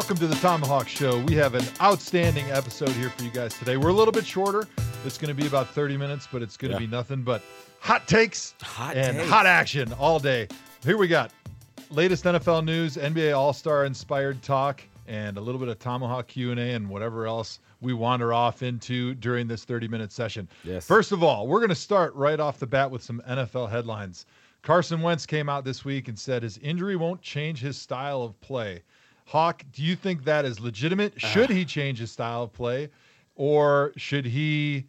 Welcome to the Tomahawk Show. We have an outstanding episode here for you guys today. We're a little bit shorter. It's going to be about 30 minutes, but it's going to Yeah. be nothing but hot takes Hot and takes. hot action all day. Here we got latest NFL news, NBA All-Star inspired talk, and a little bit of Tomahawk Q&A and whatever else we wander off into during this 30-minute session. Yes. First of all, we're going to start right off the bat with some NFL headlines. Carson Wentz came out this week and said his injury won't change his style of play. Hawk, do you think that is legitimate? Uh-huh. Should he change his style of play, or should he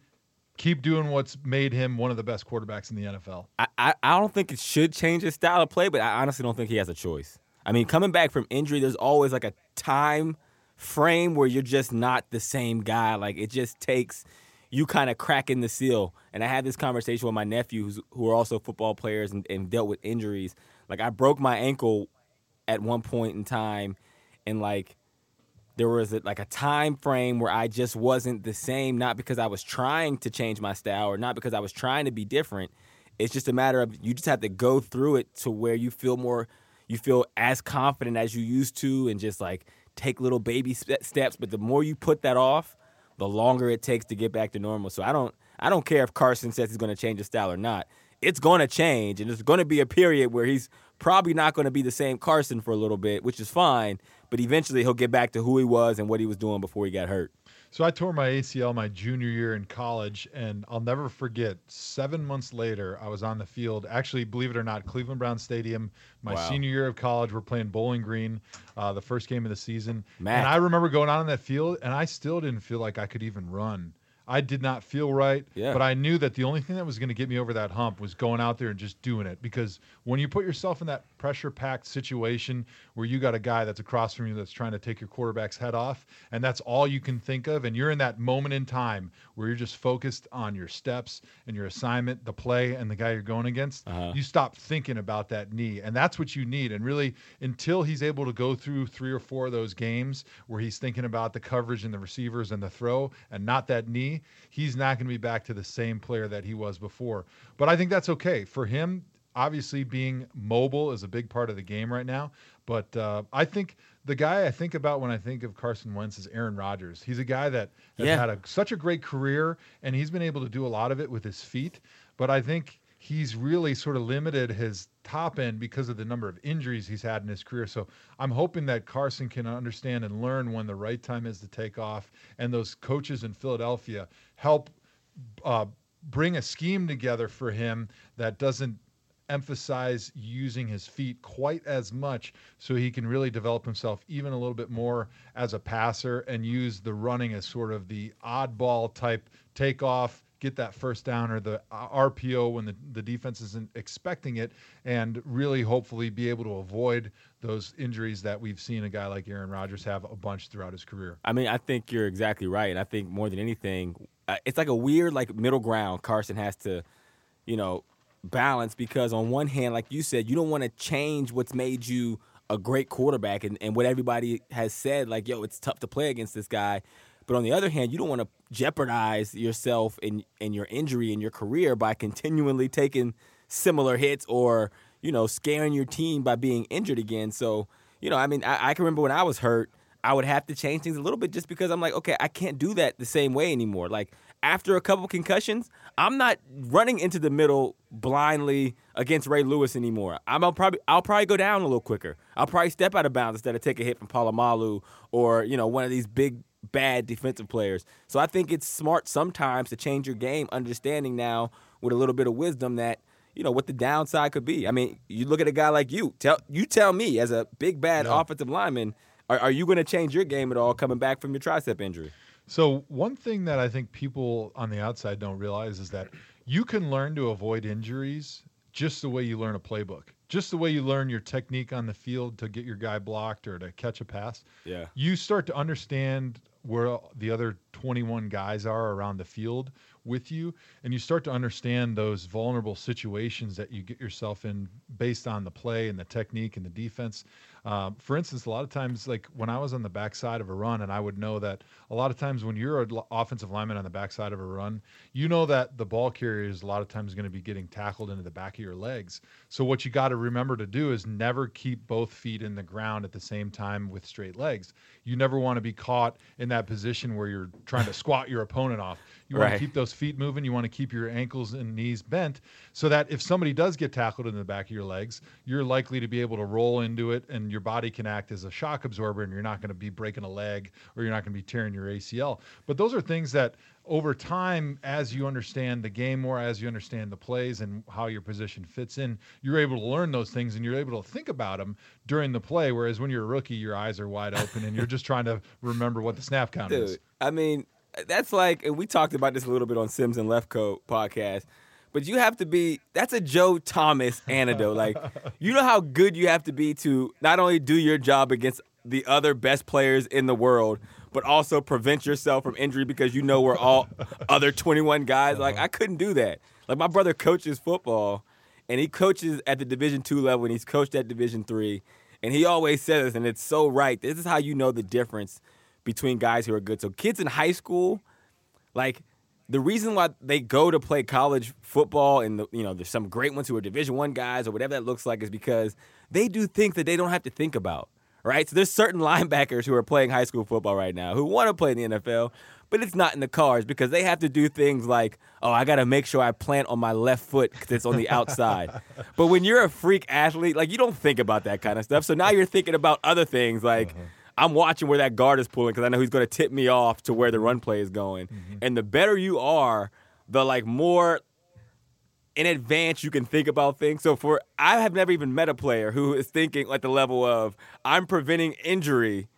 keep doing what's made him one of the best quarterbacks in the NFL? I, I, I don't think it should change his style of play, but I honestly don't think he has a choice. I mean, coming back from injury, there's always like a time frame where you're just not the same guy. Like it just takes you kind of cracking the seal. And I had this conversation with my nephews who are also football players and, and dealt with injuries. Like I broke my ankle at one point in time, and like there was a, like a time frame where I just wasn't the same, not because I was trying to change my style or not because I was trying to be different. It's just a matter of you just have to go through it to where you feel more, you feel as confident as you used to, and just like take little baby steps. But the more you put that off, the longer it takes to get back to normal. So I don't, I don't care if Carson says he's going to change his style or not. It's going to change, and there's going to be a period where he's probably not going to be the same Carson for a little bit, which is fine. But eventually, he'll get back to who he was and what he was doing before he got hurt. So I tore my ACL my junior year in college, and I'll never forget. Seven months later, I was on the field. Actually, believe it or not, Cleveland Brown Stadium. My Wow. senior year of college, we're playing Bowling Green, uh, the first game of the season. Mac. And I remember going out on that field, and I still didn't feel like I could even run. I did not feel right, Yeah. but I knew that the only thing that was going to get me over that hump was going out there and just doing it. Because when you put yourself in that pressure-packed situation where you got a guy that's across from you that's trying to take your quarterback's head off, and that's all you can think of, and you're in that moment in time where you're just focused on your steps and your assignment, the play, and the guy you're going against, Uh-huh. you stop thinking about that knee, and that's what you need. And really, until he's able to go through three or four of those games where he's thinking about the coverage and the receivers and the throw, and not that knee, he's not going to be back to the same player that he was before. But I think that's okay for him. Obviously, being mobile is a big part of the game right now. But uh, I think the guy I think about when I think of Carson Wentz is Aaron Rodgers. He's a guy that has Yeah. had a, such a great career, and he's been able to do a lot of it with his feet. But I think he's really sort of limited his top end because of the number of injuries he's had in his career. So I'm hoping that Carson can understand and learn when the right time is to take off, and those coaches in Philadelphia help uh, bring a scheme together for him that doesn't emphasize using his feet quite as much so he can really develop himself even a little bit more as a passer and use the running as sort of the oddball type takeoff get that first down or the uh, RPO when the, the defense isn't expecting it and really hopefully be able to avoid those injuries that we've seen a guy like Aaron Rodgers have a bunch throughout his career. I mean, I think you're exactly right. And I think more than anything, uh, it's like a weird like middle ground Carson has to, you know, balance because on one hand, like you said, you don't want to change what's made you a great quarterback and, and what everybody has said, like, yo, it's tough to play against this guy. But on the other hand, you don't want to jeopardize yourself and and your injury and your career by continually taking similar hits or, you know, scaring your team by being injured again. So, you know, I mean, I, I can remember when I was hurt, I would have to change things a little bit just because I'm like, okay, I can't do that the same way anymore. Like after a couple concussions, I'm not running into the middle blindly against Ray Lewis anymore. I'm I'll probably I'll probably go down a little quicker. I'll probably step out of bounds instead of take a hit from Polamalu or you know one of these big bad defensive players. So I think it's smart sometimes to change your game, understanding now with a little bit of wisdom that you know what the downside could be. I mean, you look at a guy like you. Tell you tell me as a big bad Yeah. offensive lineman, are, are you going to change your game at all coming back from your tricep injury? So one thing that I think people on the outside don't realize is that you can learn to avoid injuries just the way you learn a playbook. Just the way you learn your technique on the field to get your guy blocked or to catch a pass. Yeah. You start to understand where the other 21 guys are around the field with you and you start to understand those vulnerable situations that you get yourself in based on the play and the technique and the defense um, for instance a lot of times like when i was on the backside of a run and i would know that a lot of times when you're an offensive lineman on the backside of a run you know that the ball carrier is a lot of times going to be getting tackled into the back of your legs so what you got to remember to do is never keep both feet in the ground at the same time with straight legs you never want to be caught in that position where you're trying to squat your opponent off you want Right. to keep those feet moving. You want to keep your ankles and knees bent so that if somebody does get tackled in the back of your legs, you're likely to be able to roll into it and your body can act as a shock absorber and you're not going to be breaking a leg or you're not going to be tearing your ACL. But those are things that over time, as you understand the game more, as you understand the plays and how your position fits in, you're able to learn those things and you're able to think about them during the play. Whereas when you're a rookie, your eyes are wide open and you're just trying to remember what the snap count is. I mean, that's like, and we talked about this a little bit on Simms and Lefkoe podcast. But you have to be. That's a Joe Thomas antidote. Like, you know how good you have to be to not only do your job against the other best players in the world, but also prevent yourself from injury because you know we're all other 21 guys. Like, I uh-huh. couldn't do that. Like, my brother coaches football, and he coaches at the Division two level, and he's coached at Division three, and he always says this, and it's so right. This is how you know the difference between guys who are good. So kids in high school, like the reason why they go to play college football and the, you know there's some great ones who are division 1 guys or whatever that looks like is because they do things that they don't have to think about. Right? So there's certain linebackers who are playing high school football right now who want to play in the NFL, but it's not in the cards because they have to do things like, "Oh, I got to make sure I plant on my left foot cuz it's on the outside." but when you're a freak athlete, like you don't think about that kind of stuff. So now you're thinking about other things like mm-hmm. I'm watching where that guard is pulling because I know he's going to tip me off to where the run play is going. Mm-hmm. And the better you are, the like more in advance you can think about things. So for I have never even met a player who is thinking like the level of I'm preventing injury.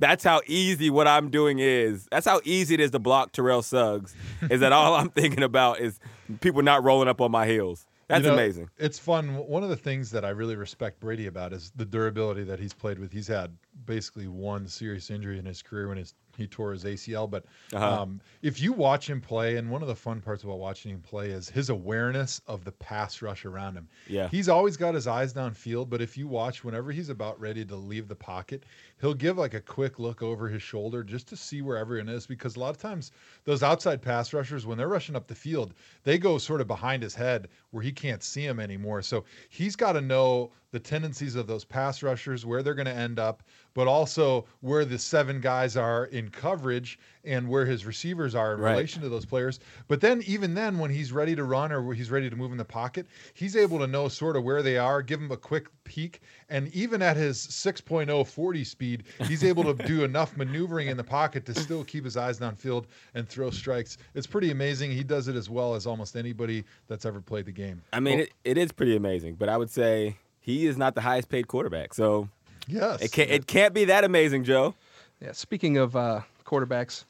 That's how easy what I'm doing is. That's how easy it is to block Terrell Suggs. is that all I'm thinking about is people not rolling up on my heels. That's You know, amazing. It's fun. One of the things that I really respect Brady about is the durability that he's played with. He's had basically one serious injury in his career when his, he tore his ACL. But Uh-huh. um, if you watch him play, and one of the fun parts about watching him play is his awareness of the pass rush around him. Yeah. He's always got his eyes downfield, but if you watch, whenever he's about ready to leave the pocket, he'll give like a quick look over his shoulder just to see where everyone is. Because a lot of times, those outside pass rushers, when they're rushing up the field, they go sort of behind his head where he can't see him anymore. So he's got to know the tendencies of those pass rushers, where they're going to end up, but also where the seven guys are in coverage and where his receivers are in Right. relation to those players. But then, even then, when he's ready to run or he's ready to move in the pocket, he's able to know sort of where they are, give them a quick peek. And even at his 6.0 40 speed, he's able to do enough maneuvering in the pocket to still keep his eyes downfield and throw strikes. It's pretty amazing. He does it as well as almost anybody that's ever played the game. I mean, it, it is pretty amazing, but I would say he is not the highest paid quarterback. So Yes. it can't it can't be that amazing, Joe. Yeah, speaking of uh, quarterbacks,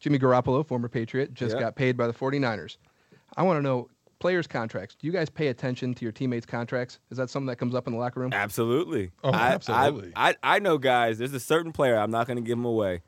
Jimmy Garoppolo, former Patriot, just Yeah. got paid by the 49ers. I want to know players' contracts. Do you guys pay attention to your teammates' contracts? Is that something that comes up in the locker room? Absolutely. Oh, I, absolutely. I, I, I know guys, there's a certain player, I'm not going to give him away,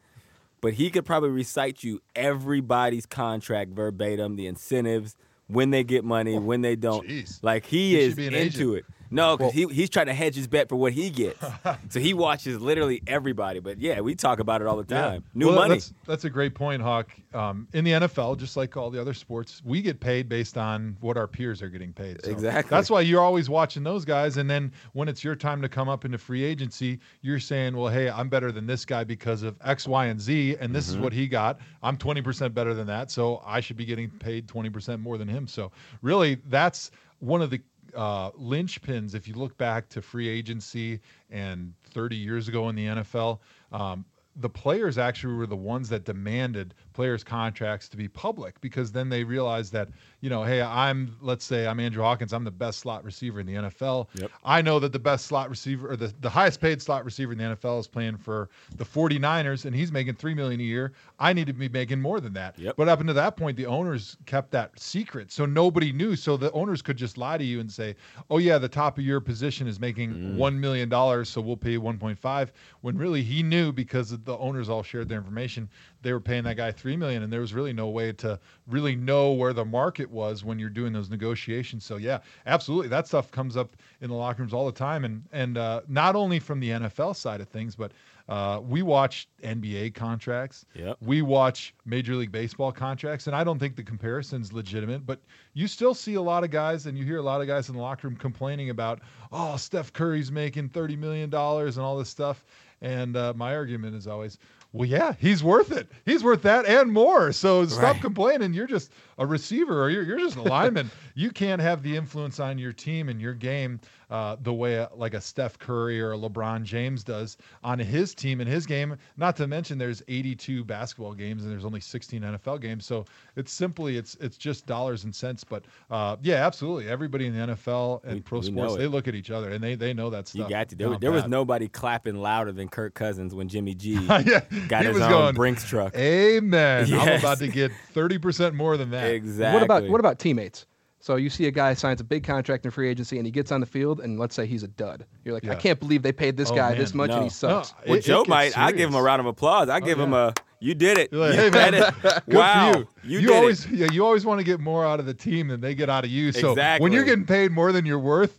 but he could probably recite you everybody's contract verbatim, the incentives, when they get money, when they don't. jeez. Like he, He is into agent. it. No, because he, he's trying to hedge his bet for what he gets. so he watches literally everybody. But yeah, we talk about it all the time. New Well, money. That's, that's a great point, Hawk. Um, in the NFL, just like all the other sports, we get paid based on what our peers are getting paid. So Exactly. That's why you're always watching those guys. And then when it's your time to come up into free agency, you're saying, well, hey, I'm better than this guy because of X, Y, and Z. And this is Mm-hmm. what he got. I'm 20% better than that. So I should be getting paid 20% more than him. So really, that's one of the uh, linchpins, if you look back to free agency and 30 years ago in the NFL, um, the players actually were the ones that demanded players' contracts to be public because then they realized that, you know, hey, I'm, let's say I'm Andrew Hawkins, I'm the best slot receiver in the NFL. Yep. I know that the best slot receiver or the, the highest paid slot receiver in the NFL is playing for the 49ers and he's making 3 million a year. I need to be making more than that. Yep. But up until that point, the owners kept that secret. So nobody knew. So the owners could just lie to you and say, oh, yeah, the top of your position is making mm. $1 million. So we'll pay 1.5 when really he knew because the owners all shared their information they were paying that guy three million, and there was really no way to really know where the market was when you're doing those negotiations. So yeah, absolutely, that stuff comes up in the locker rooms all the time, and and uh, not only from the NFL side of things, but uh, we watch NBA contracts. Yep. We watch Major League Baseball contracts, and I don't think the comparison's legitimate. But you still see a lot of guys, and you hear a lot of guys in the locker room complaining about, oh, Steph Curry's making thirty million dollars and all this stuff. And uh, my argument is always, well, yeah, he's worth it. He's worth that and more. So stop Right. complaining. You're just a receiver or you're, you're just a lineman. you can't have the influence on your team and your game uh, the way a, like a Steph Curry or a LeBron James does on his team and his game. Not to mention there's 82 basketball games and there's only 16 NFL games. So it's simply it's it's just dollars and cents. But uh, yeah, absolutely. Everybody in the NFL and We- pro we sports they look at each other and they they know that stuff. You got to. There, there was nobody clapping louder than Kirk Cousins when Jimmy G yeah, got he his was own going, Brinks truck. Amen. I'm about to get 30% more than that. Exactly. What about what about teammates? So you see a guy signs a big contract in free agency and he gets on the field and let's say he's a dud. You're like, I can't believe they paid this Oh, guy man. this much No. and he sucks. No, Well, it- it Joe gets might. I give him a round of applause. I oh, give him yeah. a. You did it. Like, You hey, man, it. Good wow. for you. You, You, did always, it. yeah, you always want to get more out of the team than they get out of you. So when you're getting paid more than you're worth,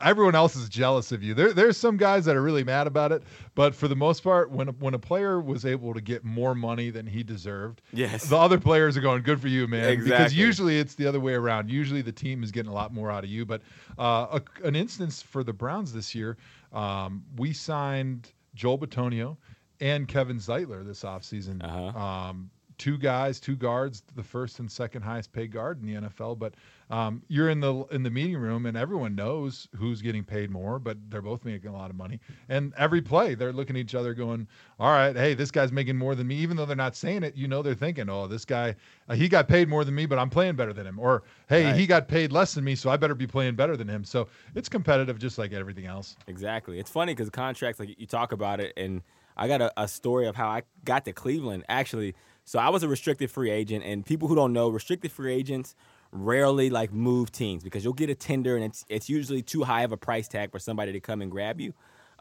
everyone else is jealous of you. There, there's some guys that are really mad about it, but for the most part, when a, when a player was able to get more money than he deserved, Yes. the other players are going, "Good for you, man." Exactly. Because usually it's the other way around. Usually the team is getting a lot more out of you. But uh, a, an instance for the Browns this year, um, we signed Joel Bitonio and Kevin Zeitler this offseason. Uh-huh. Um, two guys, two guards, the first and second highest paid guard in the NFL. But um, you're in the in the meeting room, and everyone knows who's getting paid more. But they're both making a lot of money, and every play they're looking at each other, going, "All right, hey, this guy's making more than me." Even though they're not saying it, you know they're thinking, "Oh, this guy, uh, he got paid more than me, but I'm playing better than him." Or, "Hey, Right. he got paid less than me, so I better be playing better than him." So it's competitive, just like everything else. Exactly. It's funny because contracts, like you talk about it, and I got a, a story of how I got to Cleveland. Actually, so I was a restricted free agent, and people who don't know, restricted free agents rarely like move teams because you'll get a tender, and it's it's usually too high of a price tag for somebody to come and grab you.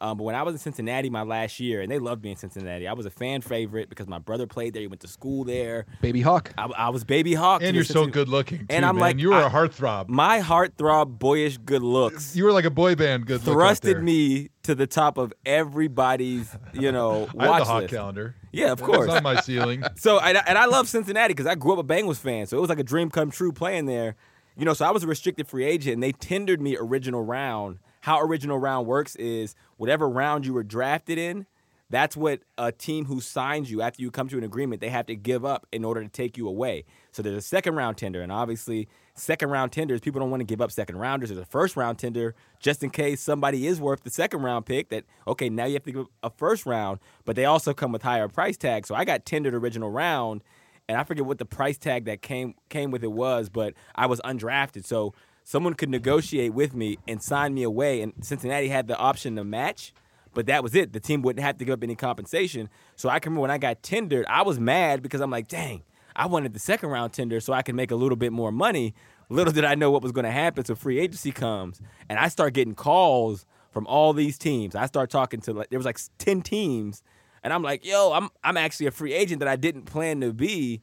Um, but when I was in Cincinnati my last year, and they loved me in Cincinnati, I was a fan favorite because my brother played there. He went to school there. Baby Hawk. I, I was baby hawk. And you're so good looking, too, And I'm man. like, you were I- a heartthrob. My heartthrob, boyish good looks You were like a boy band. Good look thrusted there. me to the top of everybody's, you know, I had watch the hot list. calendar. Yeah, of It's course. on my ceiling. So and I, and I love Cincinnati because I grew up a Bengals fan, so it was like a dream come true playing there. You know, so I was a restricted free agent, and they tendered me original round. How original round works is whatever round you were drafted in, that's what a team who signs you after you come to an agreement they have to give up in order to take you away. So there's a second round tender, and obviously second round tenders people don't want to give up second rounders. There's a first round tender just in case somebody is worth the second round pick. That okay, now you have to give up a first round, but they also come with higher price tags. So I got tendered original round and I forget what the price tag that came came with it was, but I was undrafted, so someone could negotiate with me and sign me away. And Cincinnati had the option to match, but that was it. The team wouldn't have to give up any compensation. So I can remember when I got tendered, I was mad because I'm like, dang, I wanted the second round tender so I could make a little bit more money. Little did I know what was going to happen. So free agency comes, and I start getting calls from all these teams. I start talking to like there was like ten teams, and I'm like, yo, I'm I'm actually a free agent that I didn't plan to be.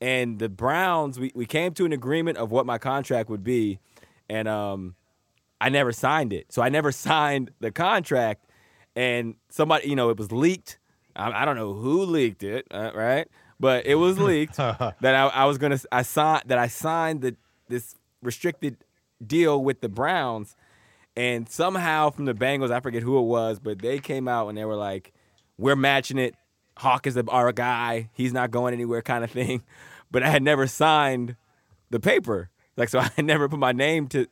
And the Browns, we, we came to an agreement of what my contract would be, and um, I never signed it. So I never signed the contract, and somebody, you know, it was leaked. I, I don't know who leaked it, uh, right? But it was leaked that I, I was gonna I signed that I signed the this restricted deal with the Browns, and somehow from the Bengals, I forget who it was, but they came out and they were like, "We're matching it. Hawk is our guy. He's not going anywhere," kind of thing. But I had never signed the paper, like so I never put my name to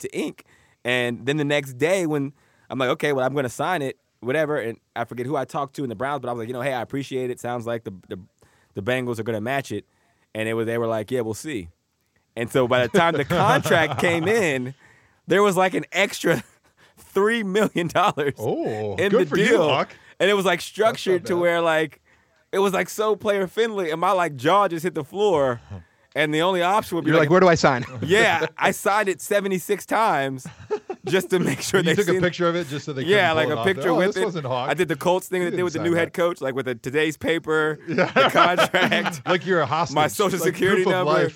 to ink. And then the next day, when I'm like, "Okay, well, I'm going to sign it, whatever," and I forget who I talked to in the Browns, but I was like, "You know, hey, I appreciate it. Sounds like the the, the Bengals are going to match it," and it was they were like, "Yeah, we'll see." And so by the time the contract came in, there was like an extra three million dollars Oh, in good the for deal, you, and it was like structured to where like it was like so player friendly, and my like jaw just hit the floor, and the only option would be You're like, where do I sign? yeah, I signed it 76 times. just to make sure You they took a picture of it just so they Yeah, like a picture oh, with this it. I did the Colts thing that they didn't with the new that. head coach, like with the today's paper, the contract, like you're a hostage. my social like security number,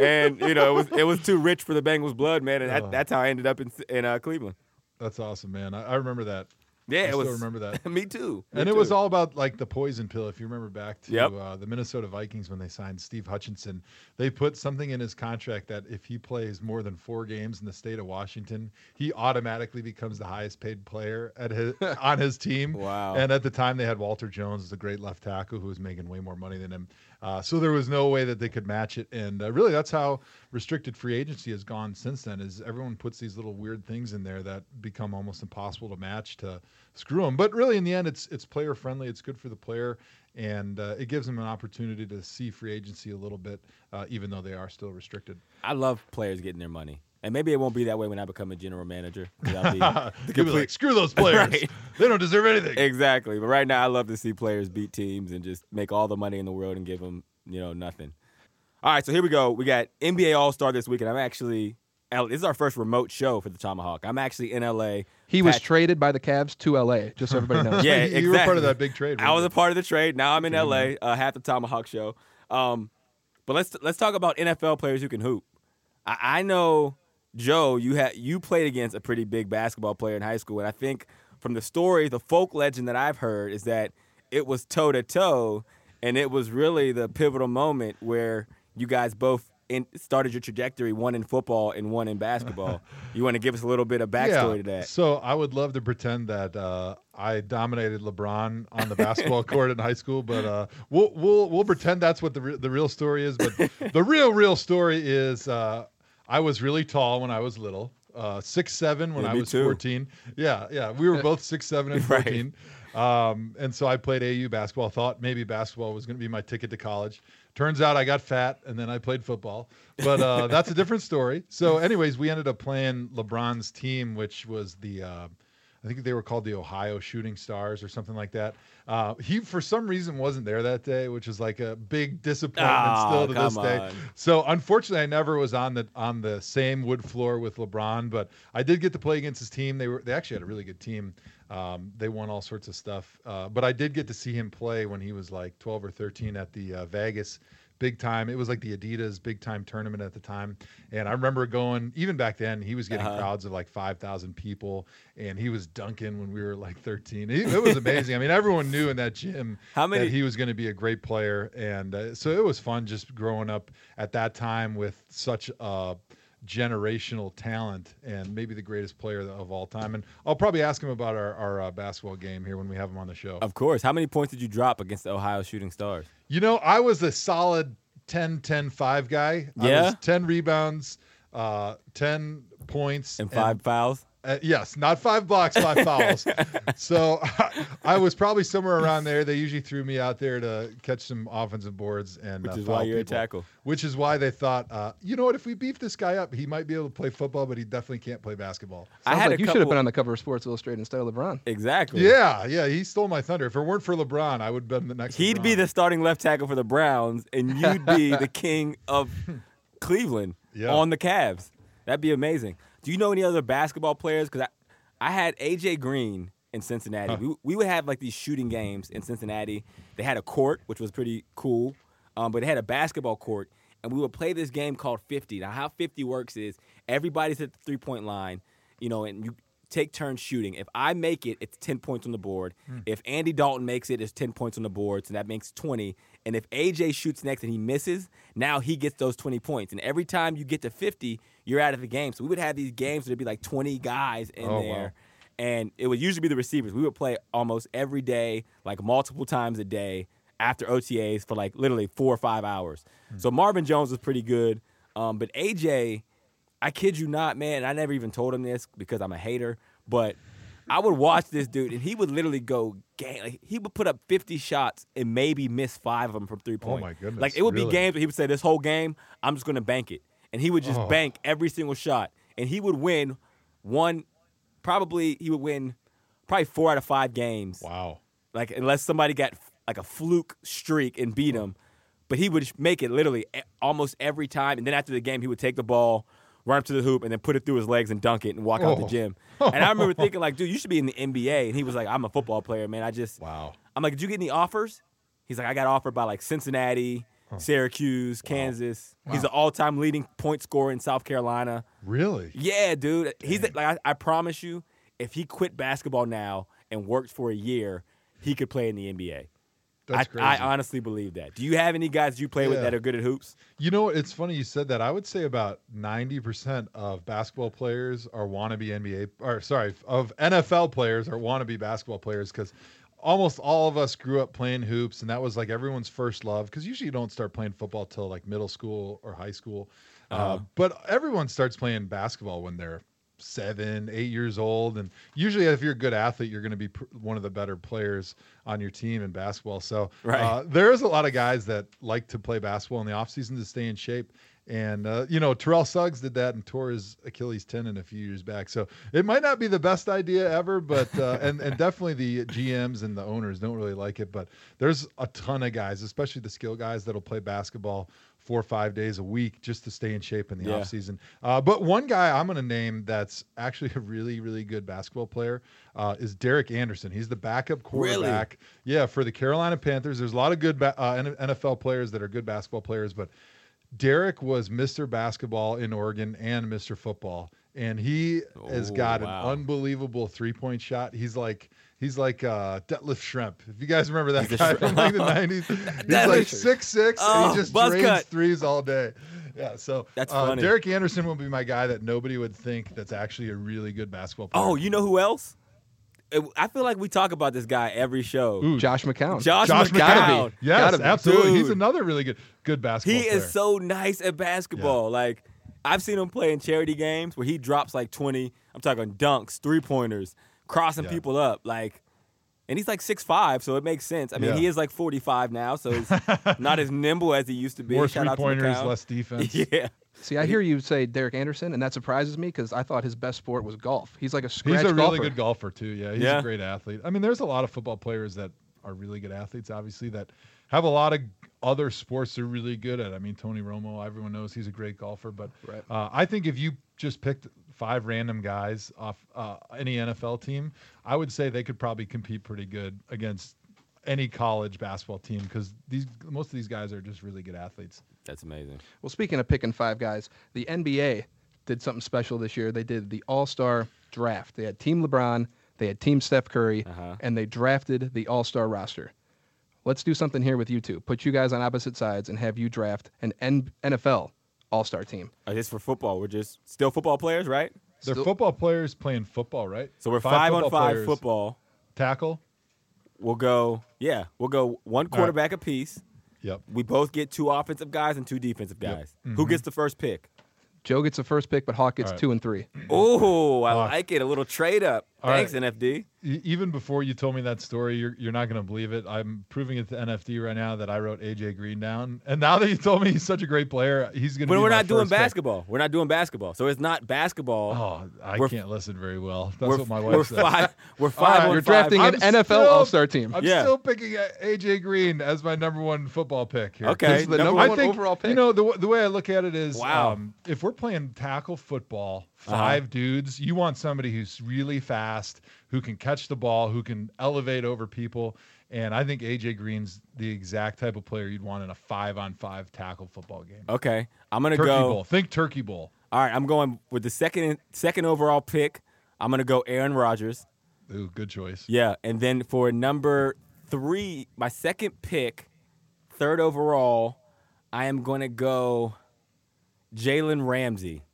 and you know it was it was too rich for the Bengals blood, man, and Oh. that, that's how I ended up in in uh, Cleveland. That's awesome, man. I, I remember that. Yeah, I it still was. remember that. me too. Me And it was all about like the poison pill. If you remember back to Yep. uh, the Minnesota Vikings when they signed Steve Hutchinson, they put something in his contract that if he plays more than four games in the state of Washington, he automatically becomes the highest paid player at his on his team. Wow. And at the time, they had Walter Jones as a great left tackle who was making way more money than him. Uh, so there was no way that they could match it. And uh, really, that's how restricted free agency has gone since then. Is everyone puts these little weird things in there that become almost impossible to match to screw them. But really, in the end, it's it's player friendly. It's good for the player, and uh, it gives them an opportunity to see free agency a little bit, uh, even though they are still restricted. I love players getting their money, and maybe it won't be that way when I become a general manager. I'll be the be complete- like, screw those players. Right. They don't deserve anything. Exactly. But right now, I love to see players beat teams and just make all the money in the world and give them, you know, nothing. All right, so here we go. We got NBA All Star this week, and I'm actually. This is our first remote show for the Tomahawk. I'm actually in LA. He was traded by the Cavs to LA, just so everybody knows. Yeah, You were part of that big trade. I was a part of the trade. Now I'm in LA. Uh, half the Tomahawk show. Um, but let's let's talk about NFL players who can hoop. I, I know Joe. You had you played against a pretty big basketball player in high school, and I think from the story, the folk legend that I've heard is that it was toe to toe, and it was really the pivotal moment where you guys both. In, started your trajectory one in football and one in basketball. you want to give us a little bit of backstory to that? So I would love to pretend that uh, I dominated LeBron on the basketball court in high school, but uh, we'll we'll we'll pretend that's what the re- the real story is. But the real real story is uh, I was really tall when I was little, uh, six seven when Yeah, I was too. fourteen. Yeah, yeah, we were both six seven and Right. fourteen. Um, and so I played AU basketball. Thought maybe basketball was going to be my ticket to college. Turns out I got fat, and then I played football. But uh, that's a different story. So, anyways, we ended up playing LeBron's team, which was the. Uh, I think they were called the Ohio Shooting Stars or something like that. Uh, he, for some reason, wasn't there that day, which is like a big disappointment Oh, still to this come day. on. So unfortunately, I never was on the on the same wood floor with LeBron, but I did get to play against his team. They were they actually had a really good team. Um, they won all sorts of stuff, uh, but I did get to see him play when he was like 12 or 13 at the uh, Vegas big time. It was like the Adidas big time tournament at the time, and I remember going. Even back then, he was getting Uh-huh. crowds of like 5,000 people, and he was dunking when we were like 13. It, it was amazing. I mean, everyone knew in that gym How many- that he was going to be a great player, and uh, so it was fun just growing up at that time with such a generational talent and maybe the greatest player of all time. And I'll probably ask him about our, our uh, basketball game here when we have him on the show. Of course. How many points did you drop against the Ohio Shooting Stars? You know, I was a solid 10 10 5 guy. I Yeah? was 10 rebounds, uh, 10 points, And five fouls? Uh, yes, not five blocks, five fouls. So I was probably somewhere around there. They usually threw me out there to catch some offensive boards and Which uh, is why you're a tackle. Which is why they thought, uh, you know what? If we beef this guy up, he might be able to play football, but he definitely can't play basketball. I had like a you should have been on the cover of Sports Illustrated instead of LeBron. Exactly. Yeah, yeah, he stole my thunder. If it weren't for LeBron, I would have been the next. He'd be the starting left tackle for the Browns, and you'd be the king of Cleveland Yeah. on the Cavs. That'd be amazing. Do you know any other basketball players? Because I, I had AJ Green in Cincinnati. Huh. We, we would have like these shooting games in Cincinnati. They had a court, which was pretty cool, um, but it had a basketball court, and we would play this game called 50. Now, how 50 works is everybody's at the three point line, you know, and you take turns shooting. If I make it, it's 10 points on the board. If Andy Dalton makes it, it's 10 points on the board, so that makes 20. And if AJ shoots next and he misses, now he gets those 20 points. And every time you get to 50, you're out of the game. So we would have these games where there'd be like 20 guys in Oh, wow. there. And it would usually be the receivers. We would play almost every day, like multiple times a day after OTAs for like literally four or five hours. So Marvin Jones was pretty good. Um, but AJ, I kid you not, man. I never even told him this because I'm a hater, but I would watch this dude and he would literally go gang. Like, he would put up 50 shots and maybe miss five of them from three point. my goodness, Like it would really? be games where he would say, "This whole game, I'm just gonna bank it," and he would just Oh. bank every single shot, and he would win one. Probably he would win probably four out of five games wow. like unless somebody got like a fluke streak and beat him. But he would make it literally almost every time. And then after the game, he would take the ball, run up to the hoop, and then put it through his legs and dunk it and walk out the Oh. gym. And I remember thinking like, dude, you should be in the NBA. And he was like, I'm a football player, man. I just Wow. I'm like, did you get any offers? He's like, I got offered by like Cincinnati, Syracuse, Kansas. He's an all-time leading point scorer in South Carolina. Really? Yeah, dude. He's like, I, I promise you, if he quit basketball now and worked for a year, he could play in the NBA. That's I, crazy. I honestly believe that. Do you have any guys you play with that are good at hoops? You know, it's funny you said that. I would say about 90% of basketball players are wannabe NBA, or sorry, of NFL players are wannabe basketball players because almost all of us grew up playing hoops, and that was like everyone's first love. Because usually you don't start playing football till like middle school or high school. uh Uh-huh. but everyone starts playing basketball when they're seven, eight years old. And usually, if you're a good athlete, you're going to be pr- one of the better players on your team in basketball. So Right. uh, there's a lot of guys that like to play basketball in the offseason to stay in shape. And, uh, you know, Terrell Suggs did that and tore his Achilles tendon a few years back. So it might not be the best idea ever, but, uh, and, and definitely the GMs and the owners don't really like it. But there's a ton of guys, especially the skill guys, that'll play basketball four or five days a week just to stay in shape in the Yeah. offseason. Uh, but one guy I'm going to name that's actually a really, really good basketball player uh, is Derek Anderson. He's the backup Really? quarterback. Yeah, for the Carolina Panthers. There's a lot of good ba- uh, NFL players that are good basketball players, but Derek was Mr. Basketball in Oregon and Mr. Football, and he has Oh, got wow. an unbelievable three point shot. He's like he's like uh, Detlef Schrempf. If you guys remember that guy from like the '90s, he's like six six, and Oh, he just buzz drains cut. threes all day. Yeah, so That's uh, funny. Derek Anderson will be my guy that nobody would think that's actually a really good basketball player. Oh, you know who else? It- I feel like we talk about this guy every show. Ooh, Josh McCown. Josh, Josh McCown. gotta be. Yes, Gotta be. absolutely. He's another really good good basketball He player. is so nice at basketball. Like I've seen him play in charity games where he drops like 20, I'm talking dunks, three pointers, crossing Yeah. people up. Like and he's like six five, so it makes sense. I mean, Yeah. he is like 45 now, so he's not as nimble as he used to be. More Shout three pointers, less defense. Yeah. See, I hear you say Derek Anderson, and that surprises me because I thought his best sport was golf. He's like a scratch He's a really good golfer too. Yeah, he's Yeah. a great athlete. I mean, there's a lot of football players that are really good athletes, obviously, that have a lot of other sports they're really good at. I mean, Tony Romo, everyone knows he's a great golfer, but Right. uh, I think if you just picked five random guys off uh, any NFL team, I would say they could probably compete pretty good against any college basketball team because these most of these guys are just really good athletes. That's amazing. Well, speaking of picking five guys, the NBA did something special this year. They did the All Star draft. They had Team LeBron, they had Team Steph Curry, Uh-huh. and they drafted the All Star roster. Let's do something here with you two. Put you guys on opposite sides and have you draft an N- NFL All Star team. Uh, just for football, we're just still football players, right? They're Still- football players playing football, right? So we're five, on football five players. football. Tackle. We'll go, yeah, we'll go one quarterback apiece. Yep. We both get two offensive guys and two defensive Yep. guys. Mm-hmm. Who gets the first pick? Joe gets the first pick, but Hawk gets All right. two and three. Oh, I Hawk. like it. A little trade up. All Thanks, right. NFD. Even before you told me that story, you're, you're not going to believe it. I'm proving it to NFD right now that I wrote AJ Green down. And now that you told me he's such a great player, he's going to But we're not doing first pick. basketball. We're not doing basketball. So it's not basketball. Oh, I We're- can't listen very well. That's we're, what my we're wife says. five. We're five right, on You're five. drafting I'm an NFL still- All Star team. I'm Yeah. still picking AJ Green as my number one football pick here. Okay, the number number I one think overall pick. you know the the way I look at it is, Wow. um, if we're playing tackle football, Uh-huh. 5 dudes, you want somebody who's really fast, who can catch the ball, who can elevate over people, and I think AJ Green's the exact type of player you'd want in a five on five tackle football game. Okay, I'm gonna Turkey go. Bowl, think Turkey Bowl. All right, I'm going with the second second overall pick. I'm gonna go Aaron Rodgers. Ooh, good choice. Yeah, and then for number three, my second pick, third overall, I am gonna go Jalen Ramsey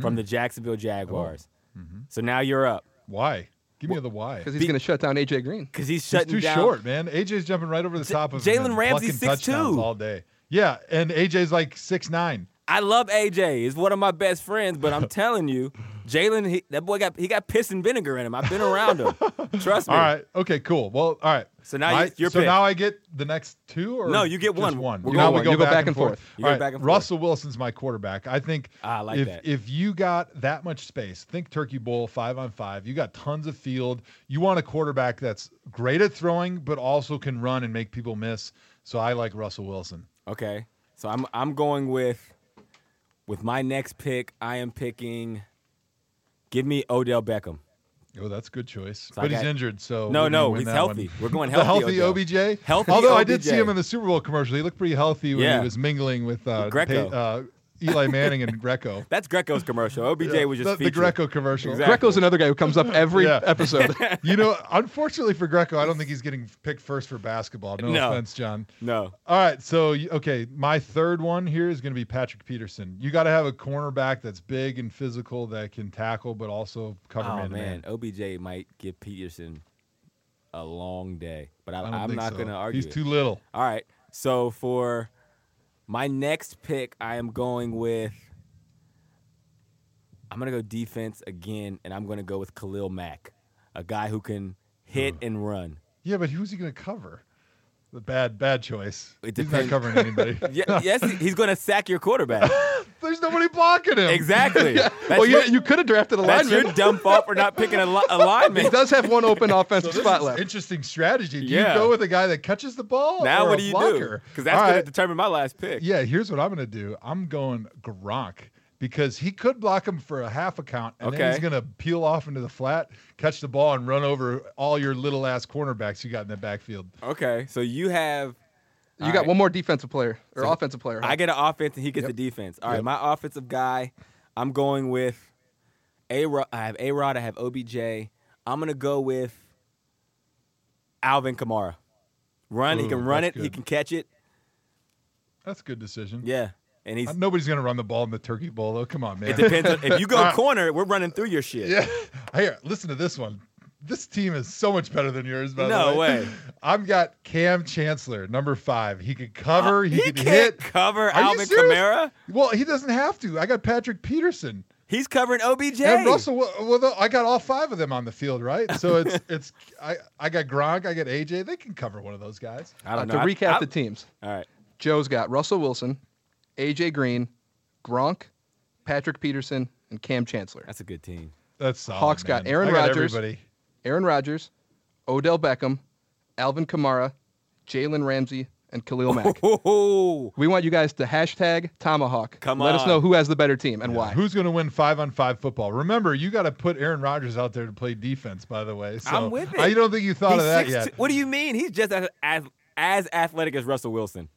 from mm-hmm. the Jacksonville Jaguars. Oh. Mm-hmm. So now you're up Why? Give me the why. Because he's Be- going to shut down AJ Green. because he's He's too down. short, man. AJ's jumping right over the J- top of Jalen and Ramsey's plucking 6'2". all day. Yeah, and AJ's like six nine. I love AJ. He's one of my best friends, but I'm telling you, Jalen, that boy got he got piss and vinegar in him. I've been around him. Trust me. All right. Okay. Cool. Well. All right. So now My- you- so pick. now I get the next two, or No, you get one. One. We're now we go, go back, and forth. You All go back and forth. Russell Wilson's my quarterback. I think. Ah, I like if, that. If you got that much space, think Turkey Bowl five on five. You got tons of field. You want a quarterback that's great at throwing, but also can run and make people miss. So I like Russell Wilson. Okay. So I'm I'm going with with my next pick, I am picking. Give me Odell Beckham. Oh, that's a good choice. So but he's got- injured, so No, no, he's healthy. one. We're going healthy. The healthy Odell. OBJ. Healthy Although I did see him in the Super Bowl commercial. He looked pretty healthy when Yeah. he was mingling with uh, Greco. Uh, Eli Manning and Greco. That's Greco's commercial. OBJ was just the, the featured. Greco commercial. Exactly. Greco's another guy who comes up every Yeah. episode. You know, unfortunately for Greco, I don't think he's getting picked first for basketball. No, No. offense, John. No. All right, so okay, my third one here is going to be Patrick Peterson. You got to have a cornerback that's big and physical that can tackle, but also cover Oh man to man, man. OBJ might give Peterson a long day, but I, I I'm not so. going to argue. He's it. too little. All right. So for my next pick, I am going with. I'm gonna go defense again, and I'm gonna go with Khalil Mack, a guy who can hit hmm. and run. Yeah, but who's he going to cover? The bad, bad choice. It he's not covering anybody. Yeah, yes, he's gonna sack your quarterback. There's nobody blocking him. exactly. That's, well, your, you, you could have drafted a that's lineman. your dumb fault for not picking a, li- a lineman. He does have one open offensive this spot left. interesting strategy. Do Yeah. you go with a guy that catches the ball? Now or what a do you blocker? do? Because that's All gonna determine my last pick. Yeah, here's what I'm going to do. I'm going Gronk because he could block him for a half a count, and then he's going to peel off into the flat, catch the ball, and run over all your little ass cornerbacks you got in the backfield. Okay, so you have. You all got right. one more defensive player or So offensive player. I get an offense and he gets Yep. the defense. All right, Yep. my offensive guy, I'm going with A Rod. I have A Rod. I have OBJ. I'm gonna go with Alvin Kamara. Run. he can run it. that's He can catch it. That's a good decision. Yeah, and he's. Uh, Nobody's going to run the ball in the Turkey Bowl, though. Come on, man. It depends. on, if you go corner, we're running through your shit. Yeah. Here, listen to this one. This team is so much better than yours, by No the way. way. I've got Kam Chancellor, number five. He could cover, he, he can't hit. cover Are Alvin? Kamara. Well, he doesn't have to. I got Patrick Peterson. He's covering OBJ. And Russell, well, well, I got all five of them on the field, right? So it's it's I, I got Gronk, I got AJ. They can cover one of those guys. I Uh, don't to know. I- recap I- the teams, All right. Joe's got Russell Wilson, AJ Green, Gronk, Patrick Peterson, and Kam Chancellor. That's a good team. That's solid, Hawks got. Aaron I Rodgers. Everybody. Aaron Rodgers, Odell Beckham, Alvin Kamara, Jalen Ramsey, and Khalil Mack. Oh, we want you guys to hashtag Tomahawk. Come Let us know who has the better team and why. Who's going to win five on five football? Remember, you got to put Aaron Rodgers out there to play defense. By the way, so I'm with it. I don't think you thought He's of that 6'2" yet. What do you mean? He's just as, as as athletic as Russell Wilson,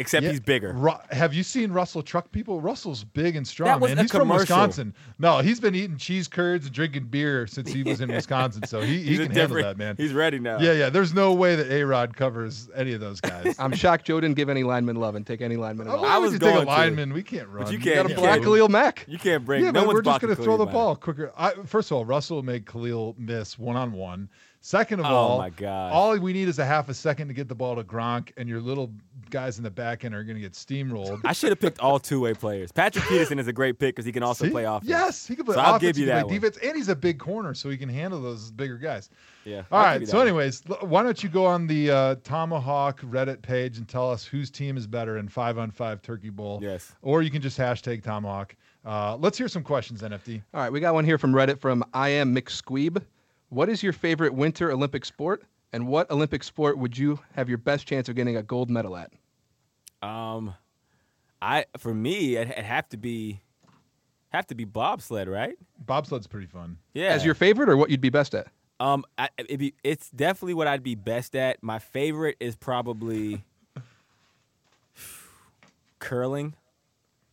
except Yeah, he's bigger. Ru- have you seen Russell truck people? Russell's big and strong, That was man. a He's from commercial. Wisconsin. No, he's been eating cheese curds and drinking beer since he was in Wisconsin, so he, he can handle that, man. He's ready now. Yeah, yeah. There's no way that A Rod covers any of those guys. I'm shocked Joe didn't give any lineman love and take any lineman at Oh, all. I would was you take a going to. lineman? We can't run. But you can't- Got gotta a black can't. Khalil Mack. You can't bring. Yeah, no but one's we're just going to throw the ball quicker. I, first of all, Russell made Khalil miss one on one. Second of Oh, all, my gosh. all we need is a half a second to get the ball to Gronk, and your little guys in the back end are going to get steamrolled. I should have picked all two-way players. Patrick Peterson is a great pick because he can also See? play offense. Yes, he can play So I'll give you that play one. defense, and he's a big corner, so he can handle those bigger guys. Yeah. All I'll right. So, that one. anyways, why don't you go on the uh, Tomahawk Reddit page and tell us whose team is better in five on five Turkey Bowl? Yes. Or you can just hashtag Tomahawk. Uh, let's hear some questions, NFT. All right, we got one here from Reddit from I am McSqueeb. What is your favorite winter Olympic sport, and what Olympic sport would you have your best chance of getting a gold medal at? Um, I for me it would have to be have to be bobsled, right? Bobsled's pretty fun. Yeah. As your favorite, or what you'd be best at? um, I, it'd be, it's definitely what I'd be best at. My favorite is probably curling.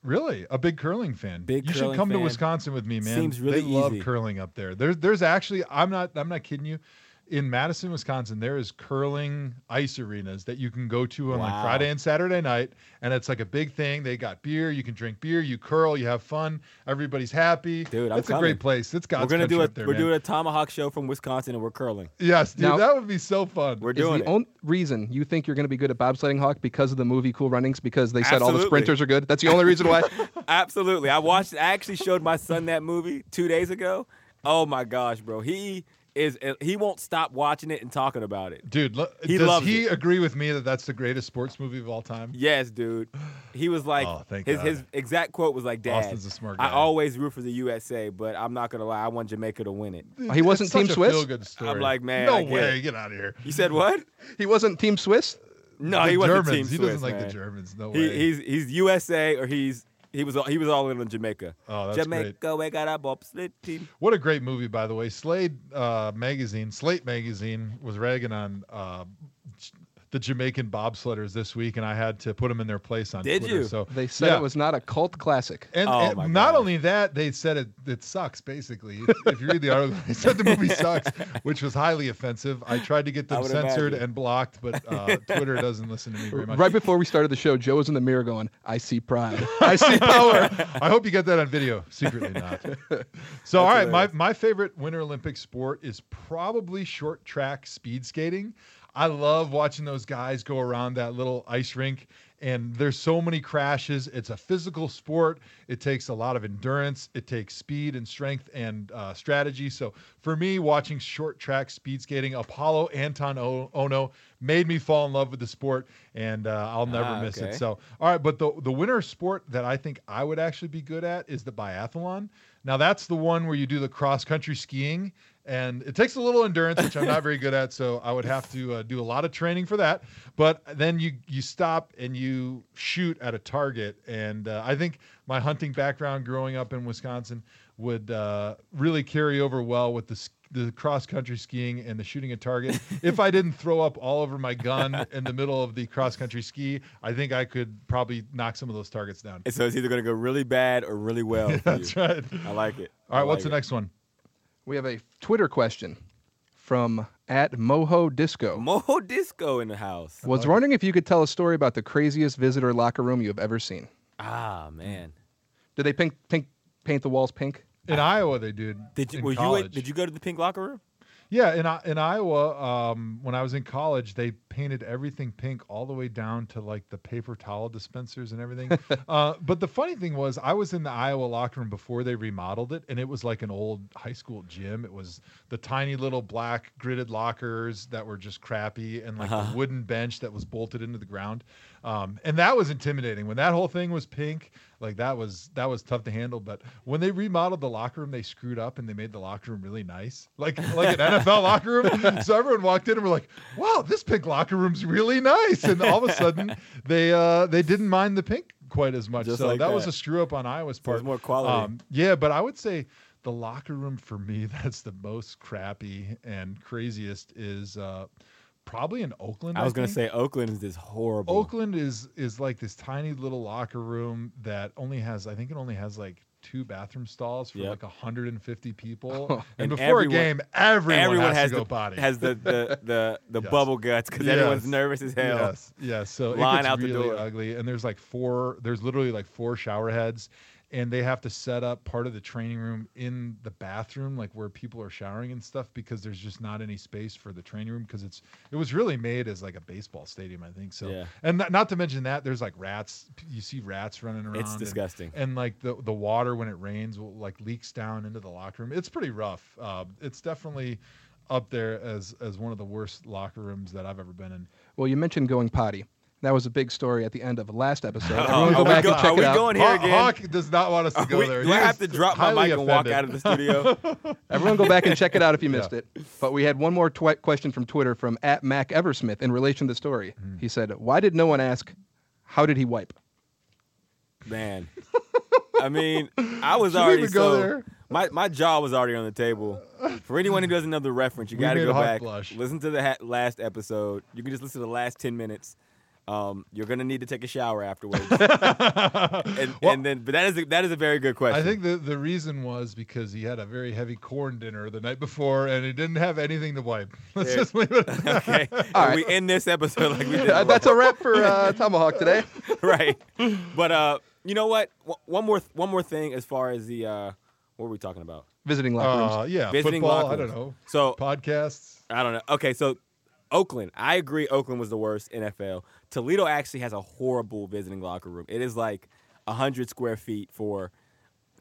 Really, a big curling fan. Big you should come to. Wisconsin with me, man. Seems really they love easy. curling up there. There's there's actually I'm not I'm not kidding you. In Madison, Wisconsin, there is curling ice arenas that you can go to on like Friday and Saturday night, and it's like a big thing. They got beer, you can drink beer, you curl, you have fun, everybody's happy. Dude, I'm it's a coming. great place. It's God's we're gonna do country a there, we're man. doing a tomahawk show from Wisconsin and we're curling. Yes, dude, Now- that would be so fun. We're Is doing the it. only reason you think you're going to be good at bobsledding hawk because of the movie Cool Runnings? Because they said all the sprinters are good. That's the only reason why. Absolutely. I watched. I actually showed my son that movie two days ago. Oh my gosh, bro. He is. He won't stop watching it and talking about it. Dude, lo- He does loves he it. agree with me that that's the greatest sports movie of all time? Yes, dude. He was like, Oh, thank his God. his exact quote was like, "Dad, Austin's a smart I always root for the USA, but I'm not gonna lie, I want Jamaica to win it." He wasn't It's such Team a Swiss? I'm like, man, no I way, it. get out of here. You said what? he wasn't Team Swiss. No, the he wasn't Germans. Team he Swiss, doesn't like the Germans. No He, way. he's he's USA or he's he was all, he was all in on Jamaica. Oh, that's Jamaica, great. we got a bobsled team. What a great movie, by the way. Slade uh, magazine, Slate magazine, was ragging on uh, the Jamaican bobsledders this week, and I had to put them in their place on Did Twitter. you? So They said yeah. it was not a cult classic. And, Oh, and my not God. only that, they said it it sucks. Basically, if you read the article, they said the movie sucks, which was highly offensive. I tried to get them censored imagine. and blocked, but uh, Twitter doesn't listen to me very much. Right before we started the show, Joe was in the mirror going, "I see pride. I see power." I hope you get that on video. Secretly not. So, all right, my, my favorite Winter Olympic sport is probably short track speed skating. I love watching those guys go around that little ice rink, and there's so many crashes. It's a physical sport. It takes a lot of endurance. It takes speed and strength and uh, strategy. So, for me, watching short track speed skating, Apolo Anton Ohno made me fall in love with the sport, and uh, I'll never Ah, miss okay. it. So, all right, but the the winter sport that I think I would actually be good at is the biathlon. Now that's the one where you do the cross country skiing, and it takes a little endurance, which I'm not very good at. So I would have to uh, do a lot of training for that. But then you you stop and you shoot at a target, and uh, I think my hunting background growing up in Wisconsin would uh, really carry over well with the the cross country skiing and the shooting a target. if I didn't throw up all over my gun in the middle of the cross country ski, I think I could probably knock some of those targets down. And so it's either going to go really bad or really well. for That's right. I like it. All right, I what's like the it. next one? We have a Twitter question from at Moho Disco. Moho Disco in the house. Was wondering if you could tell a story about the craziest visitor locker room you have ever seen. Ah man. Did they pink, pink, paint the walls pink? In Iowa, they did. Did you in were you college. at, did you go to the pink locker room? Yeah, in in Iowa, um, when I was in college, they painted everything pink all the way down to like the paper towel dispensers and everything. uh, but the funny thing was, I was in the Iowa locker room before they remodeled it, and it was like an old high school gym. It was the tiny little black gridded lockers that were just crappy, and like Uh-huh. a wooden bench that was bolted into the ground. Um, and that was intimidating when that whole thing was pink. Like that was that was tough to handle. But when they remodeled the locker room, they screwed up and they made the locker room really nice, like like an NFL locker room. So everyone walked in and were like, "Wow, this pink locker room's really nice." And all of a sudden, they uh, they didn't mind the pink quite as much. Just so like that, was a screw up on Iowa's part. more quality. Um, yeah, but I would say the locker room for me that's the most crappy and craziest is uh, probably in Oakland. I was gonna say Oakland is horrible. Oakland is is like this tiny little locker room that only has I think it only has like two bathroom stalls for Yep. like 150 people. And and, before everyone- a game, everyone, Everyone has, has to go the potty. has the the the, the Yes. bubble guts because everyone's nervous as hell. Yes, yes. So Line it gets out the really door. ugly, and there's like four. There's literally like four shower heads, and they have to set up part of the training room in the bathroom, like where people are showering and stuff, because there's just not any space for the training room because it's it was really made as like a baseball stadium, I think. So, Yeah. and not, not to mention that there's like rats. You see rats running around. It's and- disgusting. And, like the the water when it rains will like leaks down into the locker room. It's pretty rough. Uh, it's definitely up there as as one of the worst locker rooms that I've ever been in. Well, you mentioned going potty. That was a big story at the end of the last episode. Oh, Everyone go back go- and check are we it out. going here Hawk, again? Hawk does not want us to go We- there. do He I have to drop my highly mic and walk out of the studio? Everyone go back and check it out if you missed Yeah. it. But we had one more twi- question from Twitter from at Mac Eversmith in relation to the story. Hmm. He said, "Why did no one ask, how did he wipe?" Man, I mean, I was Should already go so there? my my jaw was already on the table. For anyone who doesn't know the reference, you got to go back, blush. listen to the ha- last episode. You can just listen to the last ten minutes. Um, you're gonna need to take a shower afterwards, and, and then. But that is a, that is a very good question. I think the, the reason was because he had a very heavy corn dinner the night before and he didn't have anything to wipe. Let's There- just leave it. okay. All And right. We end this episode like we did. Uh, that's a wrap for uh, ThomaHawk today. right. But uh, you know what? W- One more th- one more thing as far as the uh, what were we talking about? Visiting locker rooms. Uh, yeah, Visiting football. locker I don't know. So Podcasts. I don't know. Okay, so Oakland. I agree. Oakland was the worst NFL. Toledo actually has a horrible visiting locker room. It is like hundred square feet for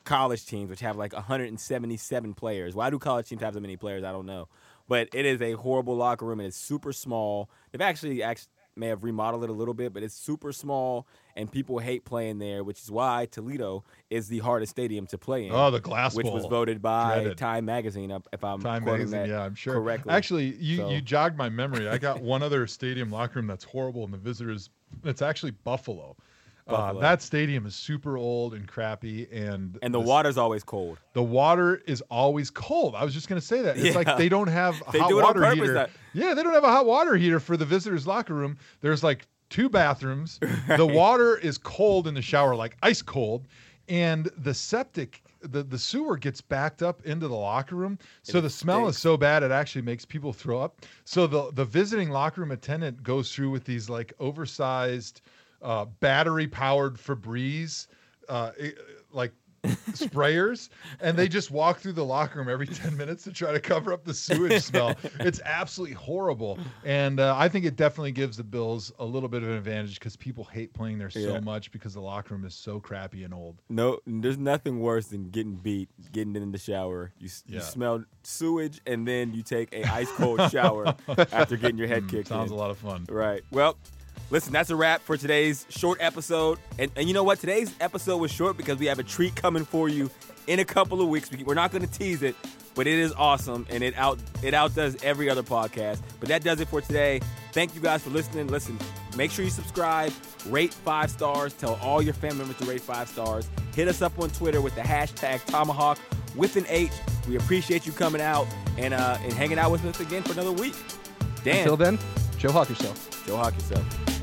college teams, which have like 177 players. Why do college teams have so many players? I don't know. But it is a horrible locker room and it's super small. They've actually actually may have remodeled it a little bit, but it's super small and people hate playing there, which is why Toledo is the hardest stadium to play in. Oh, the Glass which was voted by Dreaded. Time Magazine, if I'm Time magazine, yeah, I'm sure. correctly. Actually, you, So- you jogged my memory. I got one other stadium locker room that's horrible in the visitors. It's actually Buffalo. Uh, that stadium is super old and crappy, and and the water's always cold. the water is always cold. I was just going to say that. It's Yeah. like they don't have a They hot water purpose, heater. that- Yeah, they don't have a hot water heater for the visitors' locker room. There's like two bathrooms. The water is cold in the shower, like ice cold, and the septic. The, the sewer gets backed up into the locker room, so it the smell is so bad it actually makes people throw up. So the the visiting locker room attendant goes through with these like oversized, uh, battery powered Febreze, uh, i- like sprayers and they just walk through the locker room every 10 minutes to try to cover up the sewage smell. It's absolutely horrible. And uh, I think it definitely gives the Bills a little bit of an advantage because people hate playing there so Yeah. much because the locker room is so crappy and old. No, there's nothing worse than getting beat, getting in the shower. You, s you smell sewage, and then you take a ice cold shower after getting your head kicked Mm, Sounds in. a lot of fun. Right. Well, listen, that's a wrap for today's short episode. And, and you know what? Today's episode was short because we have a treat coming for you in a couple of weeks. We- We're not going to tease it, but it is awesome and it out it outdoes every other podcast. But that does it for today. Thank you guys for listening. Listen, make sure you subscribe, rate five stars, tell all your family members to rate five stars. Hit us up on Twitter with the hashtag ThomaHawk with an H. We appreciate you coming out and uh, and hanging out with us again for another week. Dan, Until then, Joe Hawk yourself. Joe Hawk yourself.